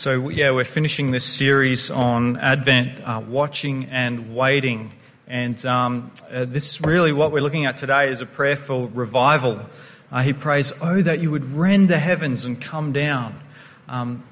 So, yeah, we're finishing this series on Advent, uh, watching and waiting. And um, uh, this really, what we're looking at today is a prayer for revival. Uh, he prays, Oh, that you would rend the heavens and come down. Um,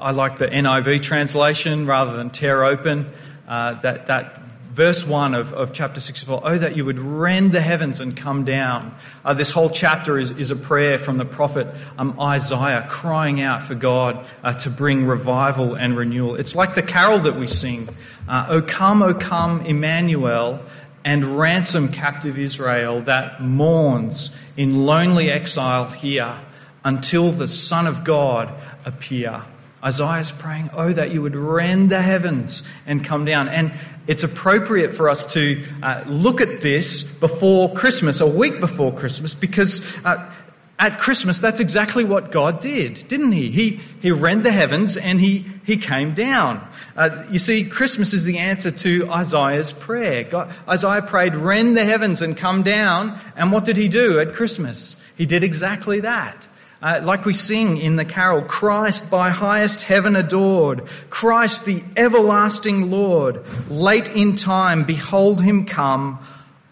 I like the NIV translation rather than tear open. Uh, that, that verse 1 of, of chapter 64 Oh, that you would rend the heavens and come down. Uh, this whole chapter is, is a prayer from the prophet um, Isaiah crying out for God uh, to bring revival and renewal. It's like the carol that we sing uh, O come, O come, Emmanuel, and ransom captive Israel that mourns in lonely exile here until the Son of God appear. Isaiah is praying, Oh, that you would rend the heavens and come down. And it's appropriate for us to uh, look at this before Christmas, a week before Christmas, because uh, at Christmas, that's exactly what God did, didn't He? He, he rent the heavens and He, he came down. Uh, you see, Christmas is the answer to Isaiah's prayer. God, Isaiah prayed, rend the heavens and come down. And what did He do at Christmas? He did exactly that. Uh, like we sing in the carol, Christ by highest heaven adored, Christ the everlasting Lord, late in time, behold him come,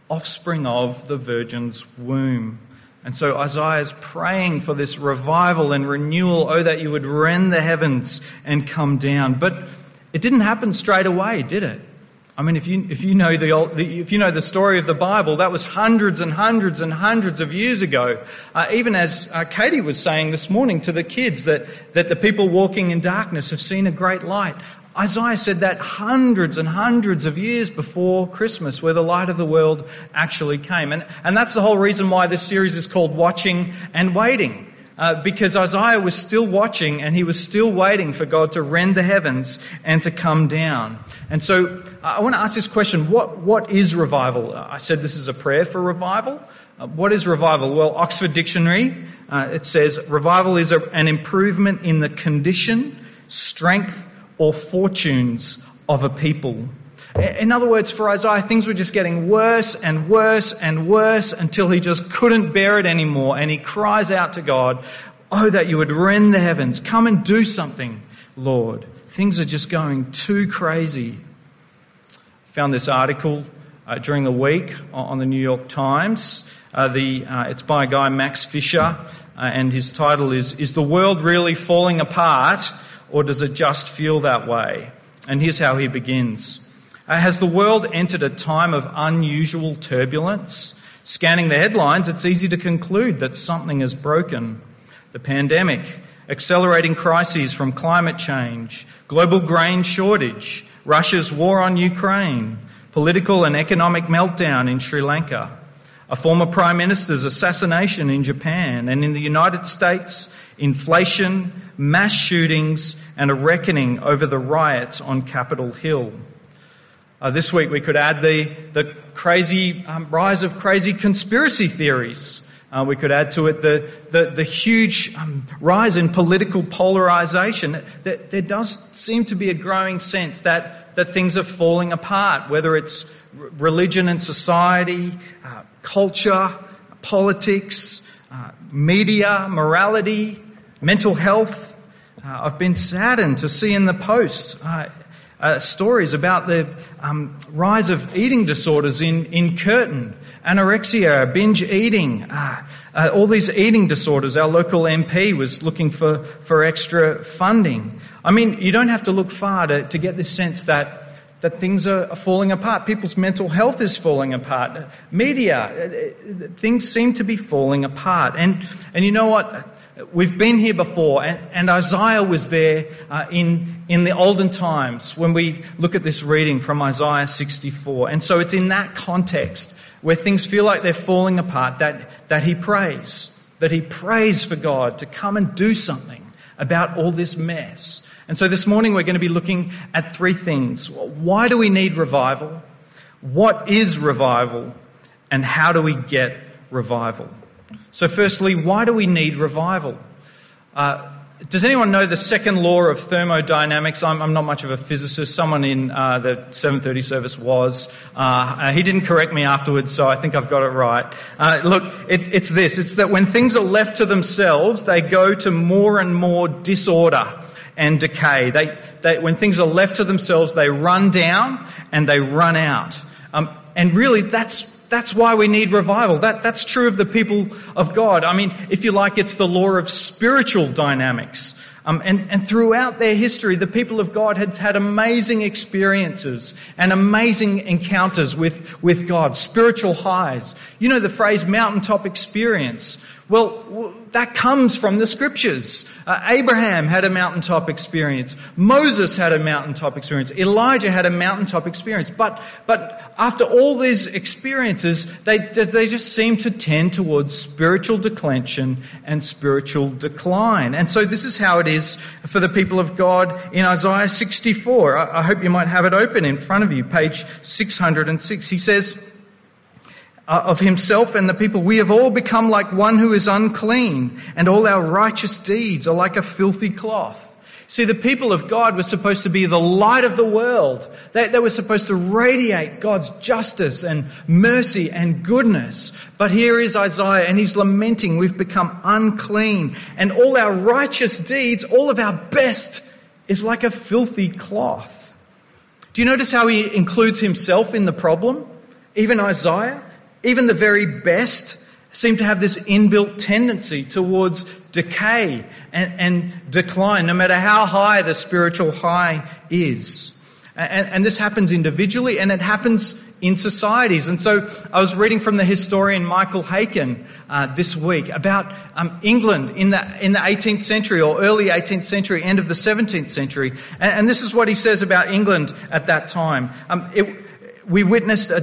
offspring of the Virgin's womb. And so Isaiah is praying for this revival and renewal. Oh, that you would rend the heavens and come down. But it didn't happen straight away, did it? I mean, if you, if, you know the, old, if you know the story of the Bible, that was hundreds and hundreds and hundreds of years ago. Uh, even as uh, Katie was saying this morning to the kids, that, that the people walking in darkness have seen a great light. Isaiah said that hundreds and hundreds of years before Christmas, where the light of the world actually came. And, and that's the whole reason why this series is called Watching and Waiting. Uh, because Isaiah was still watching and he was still waiting for God to rend the heavens and to come down. And so uh, I want to ask this question what, what is revival? Uh, I said this is a prayer for revival. Uh, what is revival? Well, Oxford Dictionary, uh, it says revival is a, an improvement in the condition, strength, or fortunes of a people. In other words, for Isaiah, things were just getting worse and worse and worse until he just couldn't bear it anymore. And he cries out to God, Oh, that you would rend the heavens. Come and do something, Lord. Things are just going too crazy. Found this article uh, during the week on the New York Times. Uh, the, uh, it's by a guy, Max Fisher, uh, and his title is Is the World Really Falling Apart, or Does It Just Feel That Way? And here's how he begins. Uh, has the world entered a time of unusual turbulence? Scanning the headlines, it's easy to conclude that something has broken. The pandemic, accelerating crises from climate change, global grain shortage, Russia's war on Ukraine, political and economic meltdown in Sri Lanka, a former prime minister's assassination in Japan, and in the United States, inflation, mass shootings, and a reckoning over the riots on Capitol Hill. Uh, this week we could add the, the crazy um, rise of crazy conspiracy theories. Uh, we could add to it the, the, the huge um, rise in political polarization. There, there does seem to be a growing sense that, that things are falling apart, whether it's religion and society, uh, culture, politics, uh, media, morality, mental health. Uh, I've been saddened to see in the Post uh, stories about the um, rise of eating disorders in, in Curtin, anorexia, binge eating, uh, uh, all these eating disorders. Our local MP was looking for, for extra funding. I mean, you don't have to look far to, to get this sense that, that things are falling apart. People's mental health is falling apart. Media, uh, uh, things seem to be falling apart. And, and you know what? We've been here before, and, and Isaiah was there uh, in, in the olden times when we look at this reading from Isaiah 64. And so it's in that context where things feel like they're falling apart that, that he prays, that he prays for God to come and do something about all this mess. And so this morning we're going to be looking at three things. Why do we need revival? What is revival? And how do we get revival? So, firstly, why do we need revival? Uh, does anyone know the second law of thermodynamics? I'm, I'm not much of a physicist. Someone in uh, the 7:30 service was. Uh, he didn't correct me afterwards, so I think I've got it right. Uh, look, it, it's this: it's that when things are left to themselves, they go to more and more disorder. and decay. They, they, when things are left to themselves, they run down and they run out. Um, and really, that's that's why we need revival. That, that's true of the people of God. I mean, if you like, it's the law of spiritual dynamics. Um, and, and throughout their history, the people of God had had amazing experiences and amazing encounters with, with God, spiritual highs. You know the phrase mountaintop experience. Well, that comes from the scriptures. Uh, Abraham had a mountaintop experience. Moses had a mountaintop experience. Elijah had a mountaintop experience. But, but after all these experiences, they, they just seem to tend towards spiritual declension and spiritual decline. And so this is how it is for the people of God in Isaiah 64. I, I hope you might have it open in front of you, page 606. He says, uh, of himself and the people. We have all become like one who is unclean, and all our righteous deeds are like a filthy cloth. See, the people of God were supposed to be the light of the world. They, they, were supposed to radiate God's justice and mercy and goodness. But here is Isaiah, and he's lamenting, We've become unclean, and all our righteous deeds, all of our best, is like a filthy cloth. Do you notice how he includes himself in the problem? Even Isaiah? Even the very best, seem to have this inbuilt tendency towards decay and, and decline, no matter how high the spiritual high is. And, and, this happens individually and it happens in societies. And so I was reading from the historian Michael Haykin uh, this week about um, England in the, in the 18th century or early 18th century, end of the 17th century. And, and this is what he says about England at that time. Um, it, we witnessed a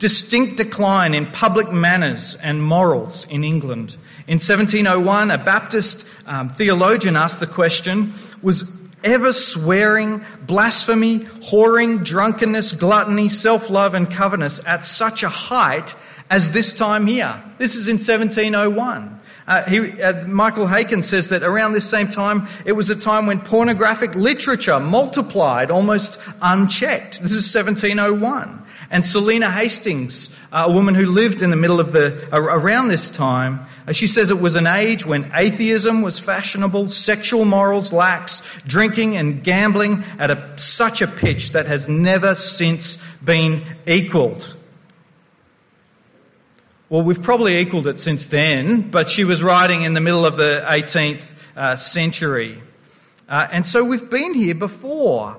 distinct decline in public manners and morals in England. In 1701, a Baptist um, theologian asked the question Was ever swearing, blasphemy, whoring, drunkenness, gluttony, self love, and covetousness at such a height as this time here? This is in 1701. Uh, he, uh, Michael Haykin says that around this same time, it was a time when pornographic literature multiplied almost unchecked. This is 1701. And Selina Hastings, uh, a woman who lived in the middle of the, around this time, uh, she says it was an age when atheism was fashionable, sexual morals lax, drinking and gambling at a, such a pitch that has never since been equaled. Well, we've probably equaled it since then, but she was writing in the middle of the 18th uh, century. Uh, and so we've been here before.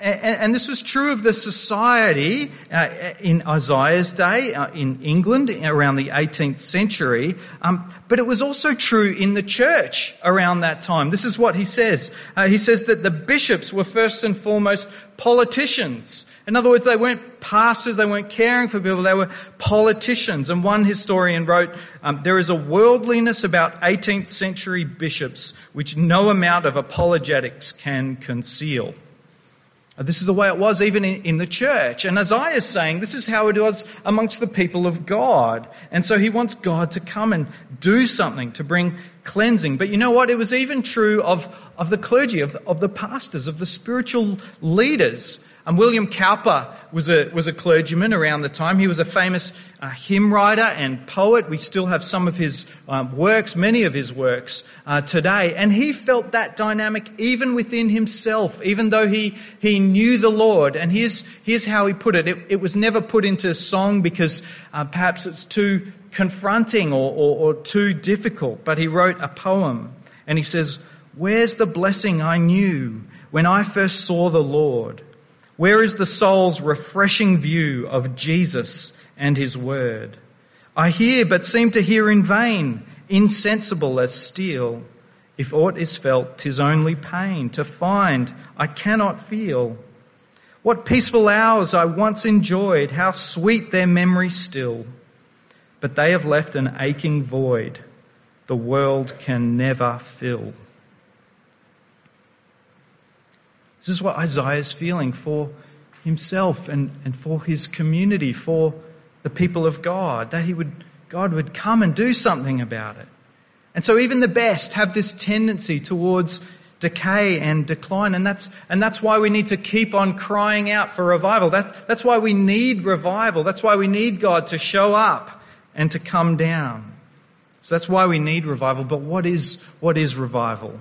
And, this was true of the society uh, in Isaiah's day uh, in England around the 18th century, um, but it was also true in the church around that time. This is what he says. Uh, he says that the bishops were first and foremost politicians. In other words, they weren't pastors, they weren't caring for people, they were politicians. And one historian wrote, um, There is a worldliness about 18th century bishops which no amount of apologetics can conceal. This is the way it was even in, in, the church. And Isaiah is saying this is how it was amongst the people of God. And so he wants God to come and do something to bring cleansing. But you know what? It was even true of, of the clergy, of of the pastors, of the spiritual leaders. And William Cowper was a, was a clergyman around the time. He was a famous uh, hymn writer and poet. We still have some of his um, works, many of his works uh, today. And he felt that dynamic even within himself, even though he, he knew the Lord. And here's, here's how he put it. It, it was never put into song because uh, perhaps it's too confronting or, or, or too difficult. But he wrote a poem and he says, Where's the blessing I knew when I first saw the Lord? Where is the soul's refreshing view of Jesus and his word? I hear, but seem to hear in vain, insensible as steel. If aught is felt, 'tis only pain. To find, I cannot feel. What peaceful hours I once enjoyed, how sweet their memory still. But they have left an aching void the world can never fill. This is what Isaiah is feeling for himself and, and for his community, for the people of God, that he would, God would come and do something about it. And so even the best have this tendency towards decay and decline. And that's, and that's why we need to keep on crying out for revival. That, that's why we need revival. That's why we need God to show up and to come down. So that's why we need revival. But what is, what is revival?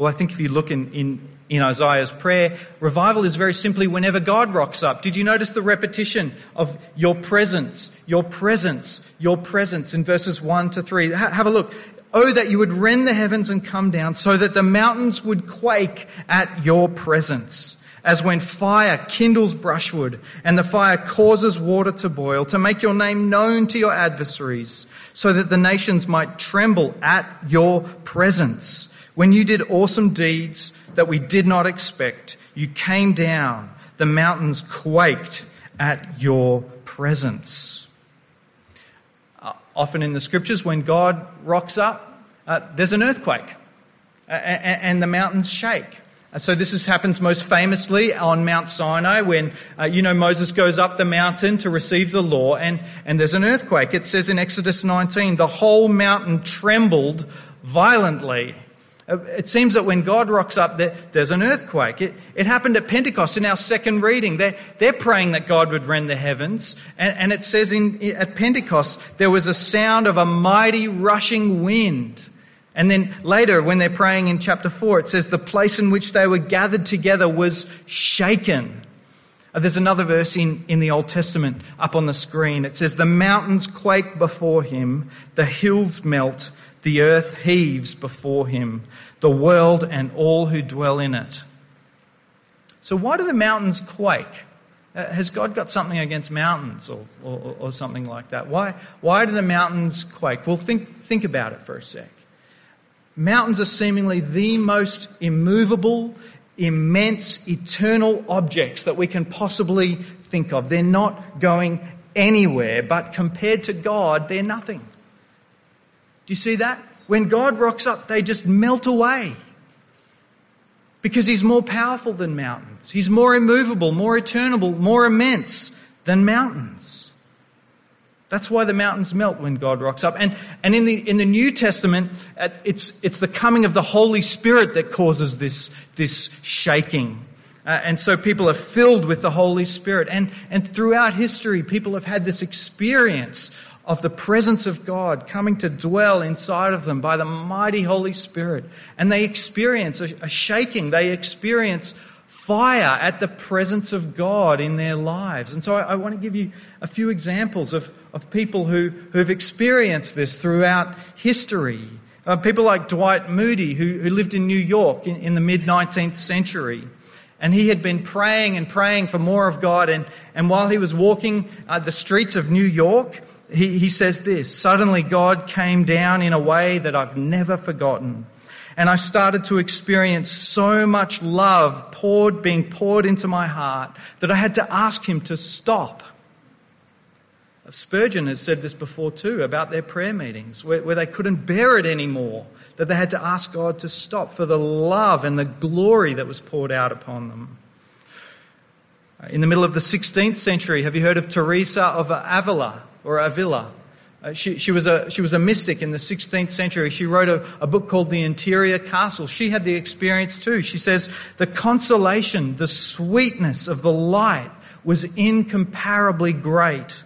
Well, I think if you look in, in, in Isaiah's prayer, revival is very simply whenever God rocks up. Did you notice the repetition of your presence, your presence, your presence in verses 1 to 3? Ha- have a look. Oh, that you would rend the heavens and come down so that the mountains would quake at your presence. As when fire kindles brushwood and the fire causes water to boil to make your name known to your adversaries so that the nations might tremble at your presence. When you did awesome deeds that we did not expect, you came down. The mountains quaked at your presence. Uh, often in the scriptures, when God rocks up, uh, there's an earthquake uh, and the mountains shake. Uh, so this is, happens most famously on Mount Sinai when, uh, you know, Moses goes up the mountain to receive the law and, and there's an earthquake. It says in Exodus 19, the whole mountain trembled violently. Uh, it seems that when God rocks up, there, there's an earthquake. It, it, happened at Pentecost in our second reading. They're, they're praying that God would rend the heavens. And, and it says in, at Pentecost, there was a sound of a mighty rushing wind. And then later, when they're praying in chapter 4, it says the place in which they were gathered together was shaken. Uh, there's another verse in, in the Old Testament up on the screen. It says, The mountains quake before him, the hills melt, the earth heaves before him, the world and all who dwell in it. So, why do the mountains quake? Uh, has God got something against mountains or, or, or, something like that? Why, why do the mountains quake? Well, think, think about it for a sec. Mountains are seemingly the most immovable, immense, eternal objects that we can possibly think of. They're not going anywhere, but compared to God, they're nothing. Do you see that? When God rocks up, they just melt away. Because He's more powerful than mountains. He's more immovable, more eternal, more immense than mountains. That's why the mountains melt when God rocks up. And, and in, the, in the New Testament, it's, it's the coming of the Holy Spirit that causes this, this shaking. Uh, and so people are filled with the Holy Spirit. And, and throughout history, people have had this experience of the presence of God coming to dwell inside of them by the mighty Holy Spirit. And they experience a, shaking, they experience fire at the presence of God in their lives. And so I, I want to give you a few examples of, of people who, who've experienced this throughout history. Uh, people like Dwight Moody, who, who lived in New York in, in the mid 19th century. And he had been praying and praying for more of God. And, and while he was walking uh, the streets of New York, he, he says this Suddenly, God came down in a way that I've never forgotten. And I started to experience so much love poured, being poured into my heart that I had to ask him to stop. Spurgeon has said this before too about their prayer meetings, where, where, they couldn't bear it anymore, that they had to ask God to stop for the love and the glory that was poured out upon them. In the middle of the 16th century, have you heard of Teresa of Avila? Or Avila. Uh, she, she, was a, she was a mystic in the 16th century. She wrote a, a book called The Interior Castle. She had the experience too. She says, The consolation, the sweetness of the light was incomparably great.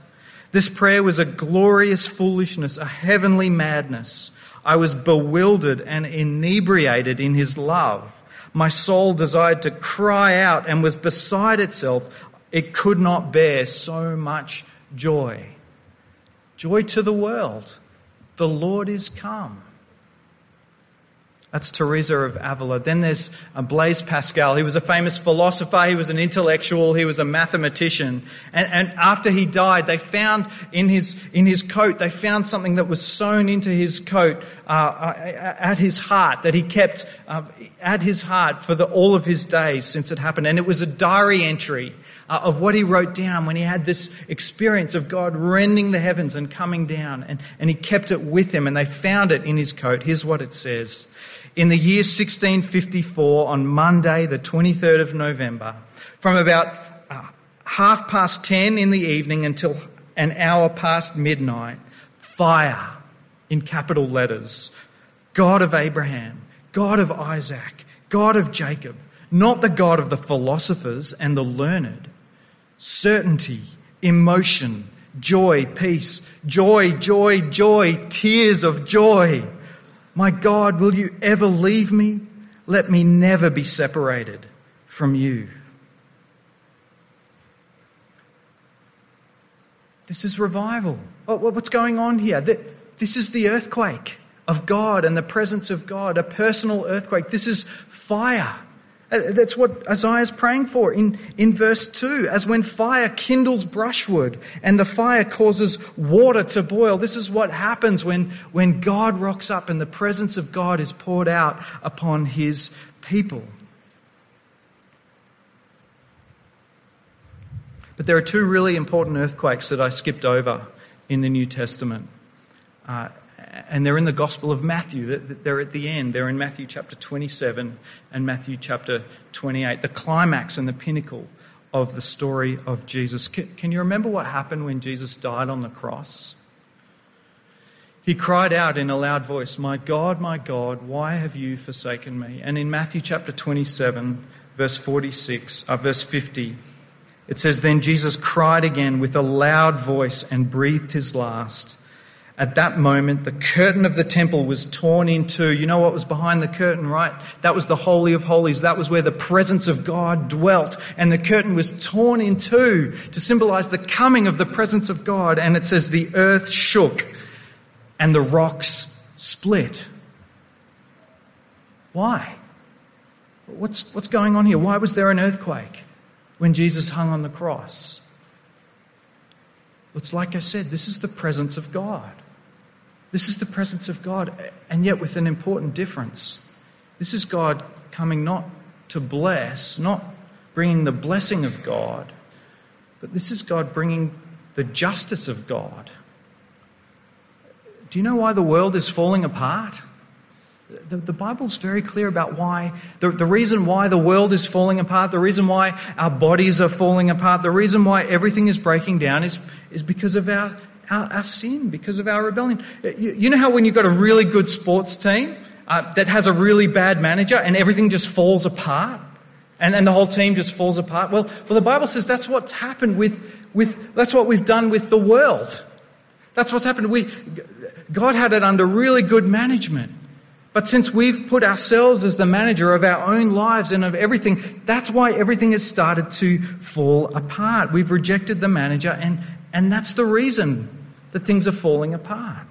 This prayer was a glorious foolishness, a heavenly madness. I was bewildered and inebriated in his love. My soul desired to cry out and was beside itself. It could not bear so much joy. Joy to the world. The Lord is come. That's Teresa of Avila. Then there's Blaise Pascal. He was a famous philosopher. He was an intellectual. He was a mathematician. And, and, after he died, they found in his, in his coat, they found something that was sewn into his coat uh, uh at his heart that he kept uh, at his heart for the, all of his days since it happened. And it was a diary entry uh, of what he wrote down when he had this experience of God rending the heavens and coming down. And, and he kept it with him and they found it in his coat. Here's what it says. In the year 1654, on Monday, the 23rd of November, from about uh, half past 10 in the evening until an hour past midnight, fire in capital letters. God of Abraham, God of Isaac, God of Jacob, not the God of the philosophers and the learned, certainty, emotion, joy, peace, joy, joy, joy, tears of joy. My God, will you ever leave me? let me never be separated from you. This is revival. What's going on here? This is the earthquake of God and the presence of God, a personal earthquake. This is fire. Uh, that's what Isaiah is praying for in, in verse 2. As when fire kindles brushwood and the fire causes water to boil. This is what happens when, when God rocks up and the presence of God is poured out upon his people. But there are two really important earthquakes that I skipped over in the New Testament. Uh, and they're in the Gospel of Matthew. They're at the end. They're in Matthew chapter 27 and Matthew chapter 28, the climax and the pinnacle of the story of Jesus. Can you remember what happened when Jesus died on the cross? He cried out in a loud voice, My God, my God, why have you forsaken me? And in Matthew chapter 27, verse 46, uh, verse 50, it says, Then Jesus cried again with a loud voice and breathed his last. At that moment, the curtain of the temple was torn in two. You know what was behind the curtain, right? That was the Holy of Holies. That was where the presence of God dwelt. And the curtain was torn in two to symbolize the coming of the presence of God. And it says, the earth shook and the rocks split. Why? What's, what's going on here? Why was there an earthquake when Jesus hung on the cross? It's like I said, this is the presence of God. This is the presence of God, and yet with an important difference. This is God coming not to bless, not bringing the blessing of God, but this is God bringing the justice of God. Do you know why the world is falling apart? The, the Bible's very clear about why, the, the reason why the world is falling apart, the reason why our bodies are falling apart, the reason why everything is breaking down is, is because of our, our, our sin, because of our rebellion. You, you, know how when you've got a really good sports team uh, that has a really bad manager and everything just falls apart? And, and the whole team just falls apart? Well, well, the Bible says that's what's happened with, with, that's what we've done with the world. That's what's happened. We, God had it under really good management. But since we've put ourselves as the manager of our own lives and of everything, that's why everything has started to fall apart. We've rejected the manager, and, and that's the reason that things are falling apart.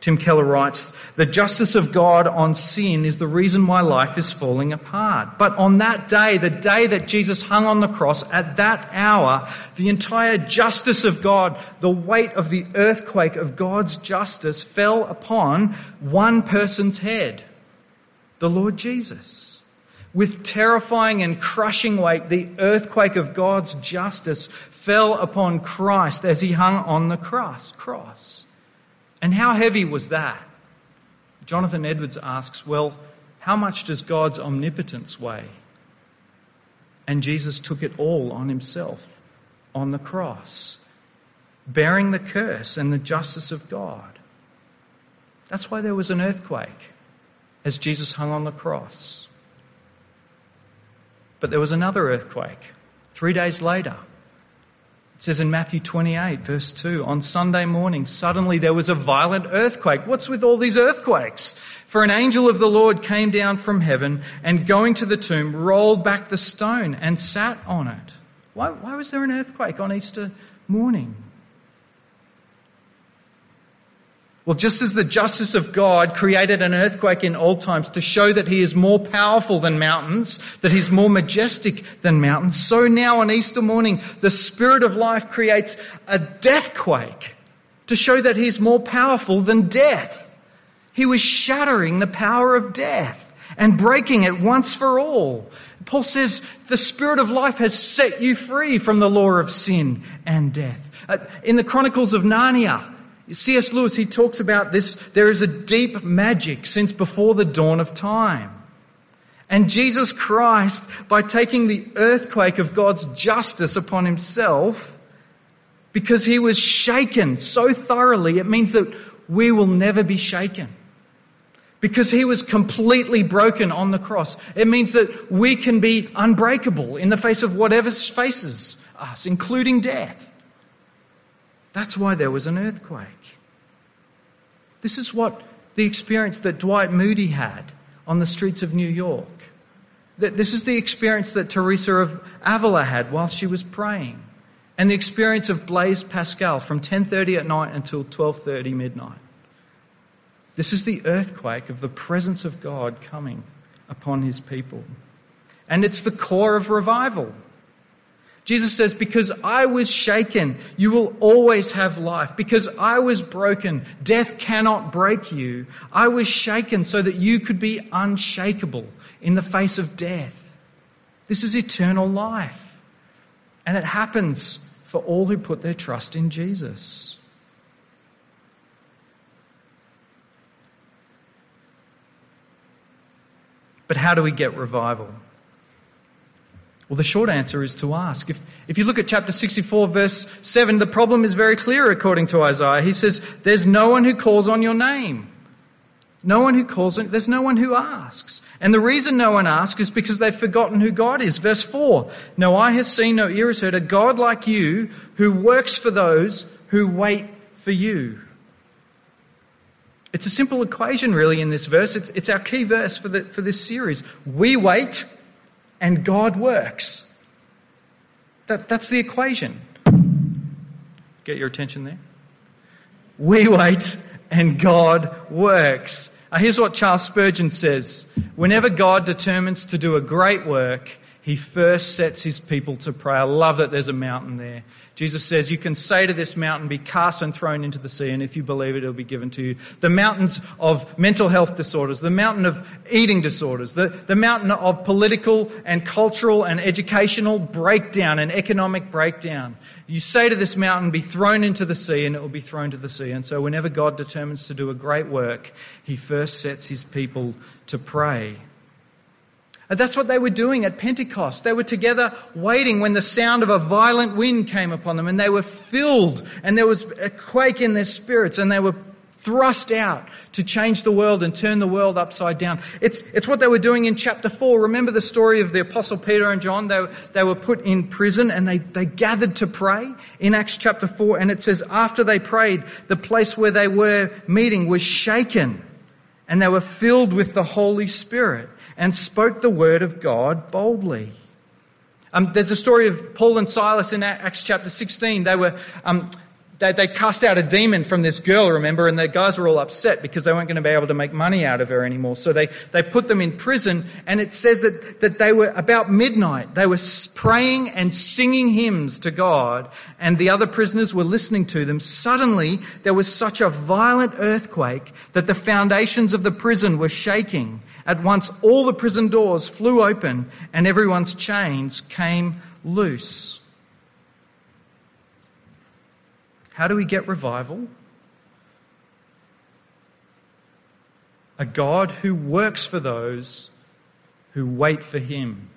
Tim Keller writes, The justice of God on sin is the reason why life is falling apart. But on that day, the day that Jesus hung on the cross, at that hour, the entire justice of God, the weight of the earthquake of God's justice fell upon one person's head, the Lord Jesus. With terrifying and crushing weight, the earthquake of God's justice fell upon Christ as he hung on the cross. cross. And how heavy was that? Jonathan Edwards asks, well, how much does God's omnipotence weigh? And Jesus took it all on himself on the cross, bearing the curse and the justice of God. That's why there was an earthquake as Jesus hung on the cross. But there was another earthquake three days later. It says in Matthew 28, verse 2, on Sunday morning, suddenly there was a violent earthquake. What's with all these earthquakes? For an angel of the Lord came down from heaven and going to the tomb, rolled back the stone and sat on it. Why, why was there an earthquake on Easter morning? Well, just as the justice of God created an earthquake in old times to show that he is more powerful than mountains, that he's more majestic than mountains, so now on Easter morning, the Spirit of life creates a deathquake to show that he's more powerful than death. He was shattering the power of death and breaking it once for all. Paul says, the Spirit of life has set you free from the law of sin and death. Uh, in the Chronicles of Narnia, C.S. Lewis, he talks about this. There is a deep magic since before the dawn of time. And Jesus Christ, by taking the earthquake of God's justice upon himself, because he was shaken so thoroughly, it means that we will never be shaken. Because he was completely broken on the cross, it means that we can be unbreakable in the face of whatever faces us, including death. That's why there was an earthquake. This is what the experience that Dwight Moody had on the streets of New York. This is the experience that Teresa of Avila had while she was praying, and the experience of Blaise Pascal from 10:30 at night until 12:30 midnight. This is the earthquake of the presence of God coming upon his people. And it's the core of revival. Jesus says, Because I was shaken, you will always have life. Because I was broken, death cannot break you. I was shaken so that you could be unshakable in the face of death. This is eternal life. And it happens for all who put their trust in Jesus. But how do we get revival? Well, the short answer is to ask. If, if you look at chapter 64, verse 7, the problem is very clear according to Isaiah. He says, There's no one who calls on your name. No one who calls on, there's no one who asks. And the reason no one asks is because they've forgotten who God is. Verse 4 No eye has seen, no ear has heard a God like you who works for those who wait for you. It's a simple equation, really, in this verse. It's, it's our key verse for, the, for this series. We wait, and God works. That, that's the equation. Get your attention there? We wait, and God works. Now, here's what Charles Spurgeon says Whenever God determines to do a great work, he first sets his people to pray. I love that there's a mountain there. Jesus says, You can say to this mountain, Be cast and thrown into the sea, and if you believe it, it'll be given to you. The mountains of mental health disorders, the mountain of eating disorders, the, the mountain of political and cultural and educational breakdown and economic breakdown. You say to this mountain, Be thrown into the sea, and it will be thrown to the sea. And so, whenever God determines to do a great work, he first sets his people to pray. And that's what they were doing at Pentecost. They were together waiting when the sound of a violent wind came upon them and they were filled and there was a quake in their spirits and they were thrust out to change the world and turn the world upside down. It's, it's what they were doing in chapter 4. Remember the story of the Apostle Peter and John? They, they were put in prison and they, they gathered to pray in Acts chapter 4. And it says, after they prayed, the place where they were meeting was shaken and they were filled with the Holy Spirit and spoke the word of God boldly. Um, there's a story of Paul and Silas in Acts chapter 16. They were um, they, they cast out a demon from this girl, remember, and the guys were all upset because they weren't going to be able to make money out of her anymore. So they, they put them in prison, and it says that, that they were about midnight. They were praying and singing hymns to God, and the other prisoners were listening to them. Suddenly, there was such a violent earthquake that the foundations of the prison were shaking. At once, all the prison doors flew open, and everyone's chains came loose. How do we get revival? A God who works for those who wait for Him.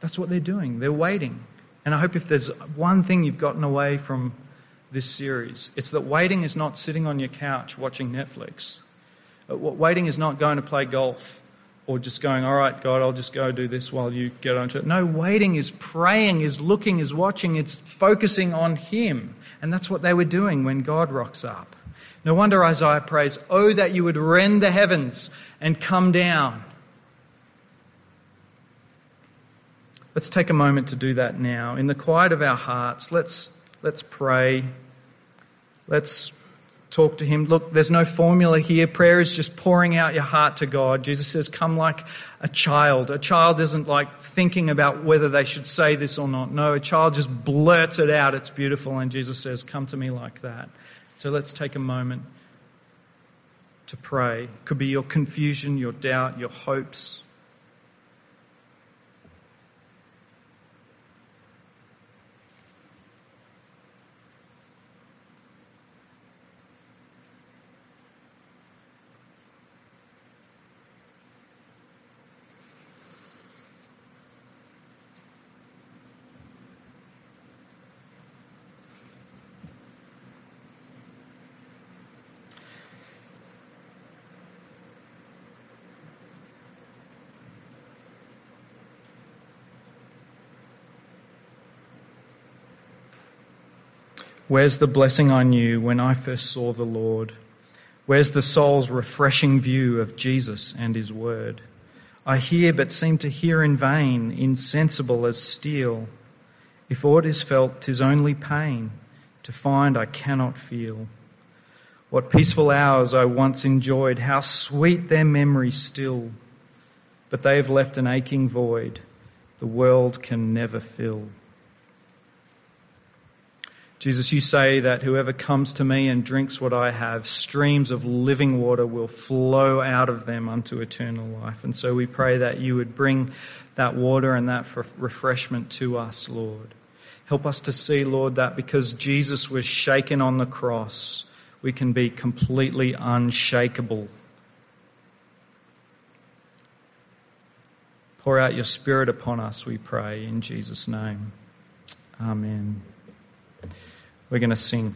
That's what they're doing. They're waiting. And I hope if there's one thing you've gotten away from this series, it's that waiting is not sitting on your couch watching Netflix. Uh, waiting is not going to play golf or just going, all right, God, I'll just go do this while you get onto it. No, waiting is praying, is looking, is watching, it's focusing on Him. And that's what they were doing when God rocks up. No wonder Isaiah prays, Oh, that you would rend the heavens and come down. Let's take a moment to do that now. In the quiet of our hearts, let's, let's pray. Let's talk to Him. Look, there's no formula here. Prayer is just pouring out your heart to God. Jesus says, Come like a child. A child isn't like thinking about whether they should say this or not. No, a child just blurts it out. It's beautiful. And Jesus says, Come to me like that. So let's take a moment to pray. It could be your confusion, your doubt, your hopes. Where's the blessing I knew when I first saw the Lord? Where's the soul's refreshing view of Jesus and his word? I hear but seem to hear in vain, insensible as steel. If aught is felt, 'tis only pain to find I cannot feel. What peaceful hours I once enjoyed, how sweet their memory still. But they have left an aching void the world can never fill. Jesus, you say that whoever comes to me and drinks what I have, streams of living water will flow out of them unto eternal life. And so we pray that you would bring that water and that refreshment to us, Lord. Help us to see, Lord, that because Jesus was shaken on the cross, we can be completely unshakable. Pour out your Spirit upon us, we pray, in Jesus' name. Amen. We're going to sing.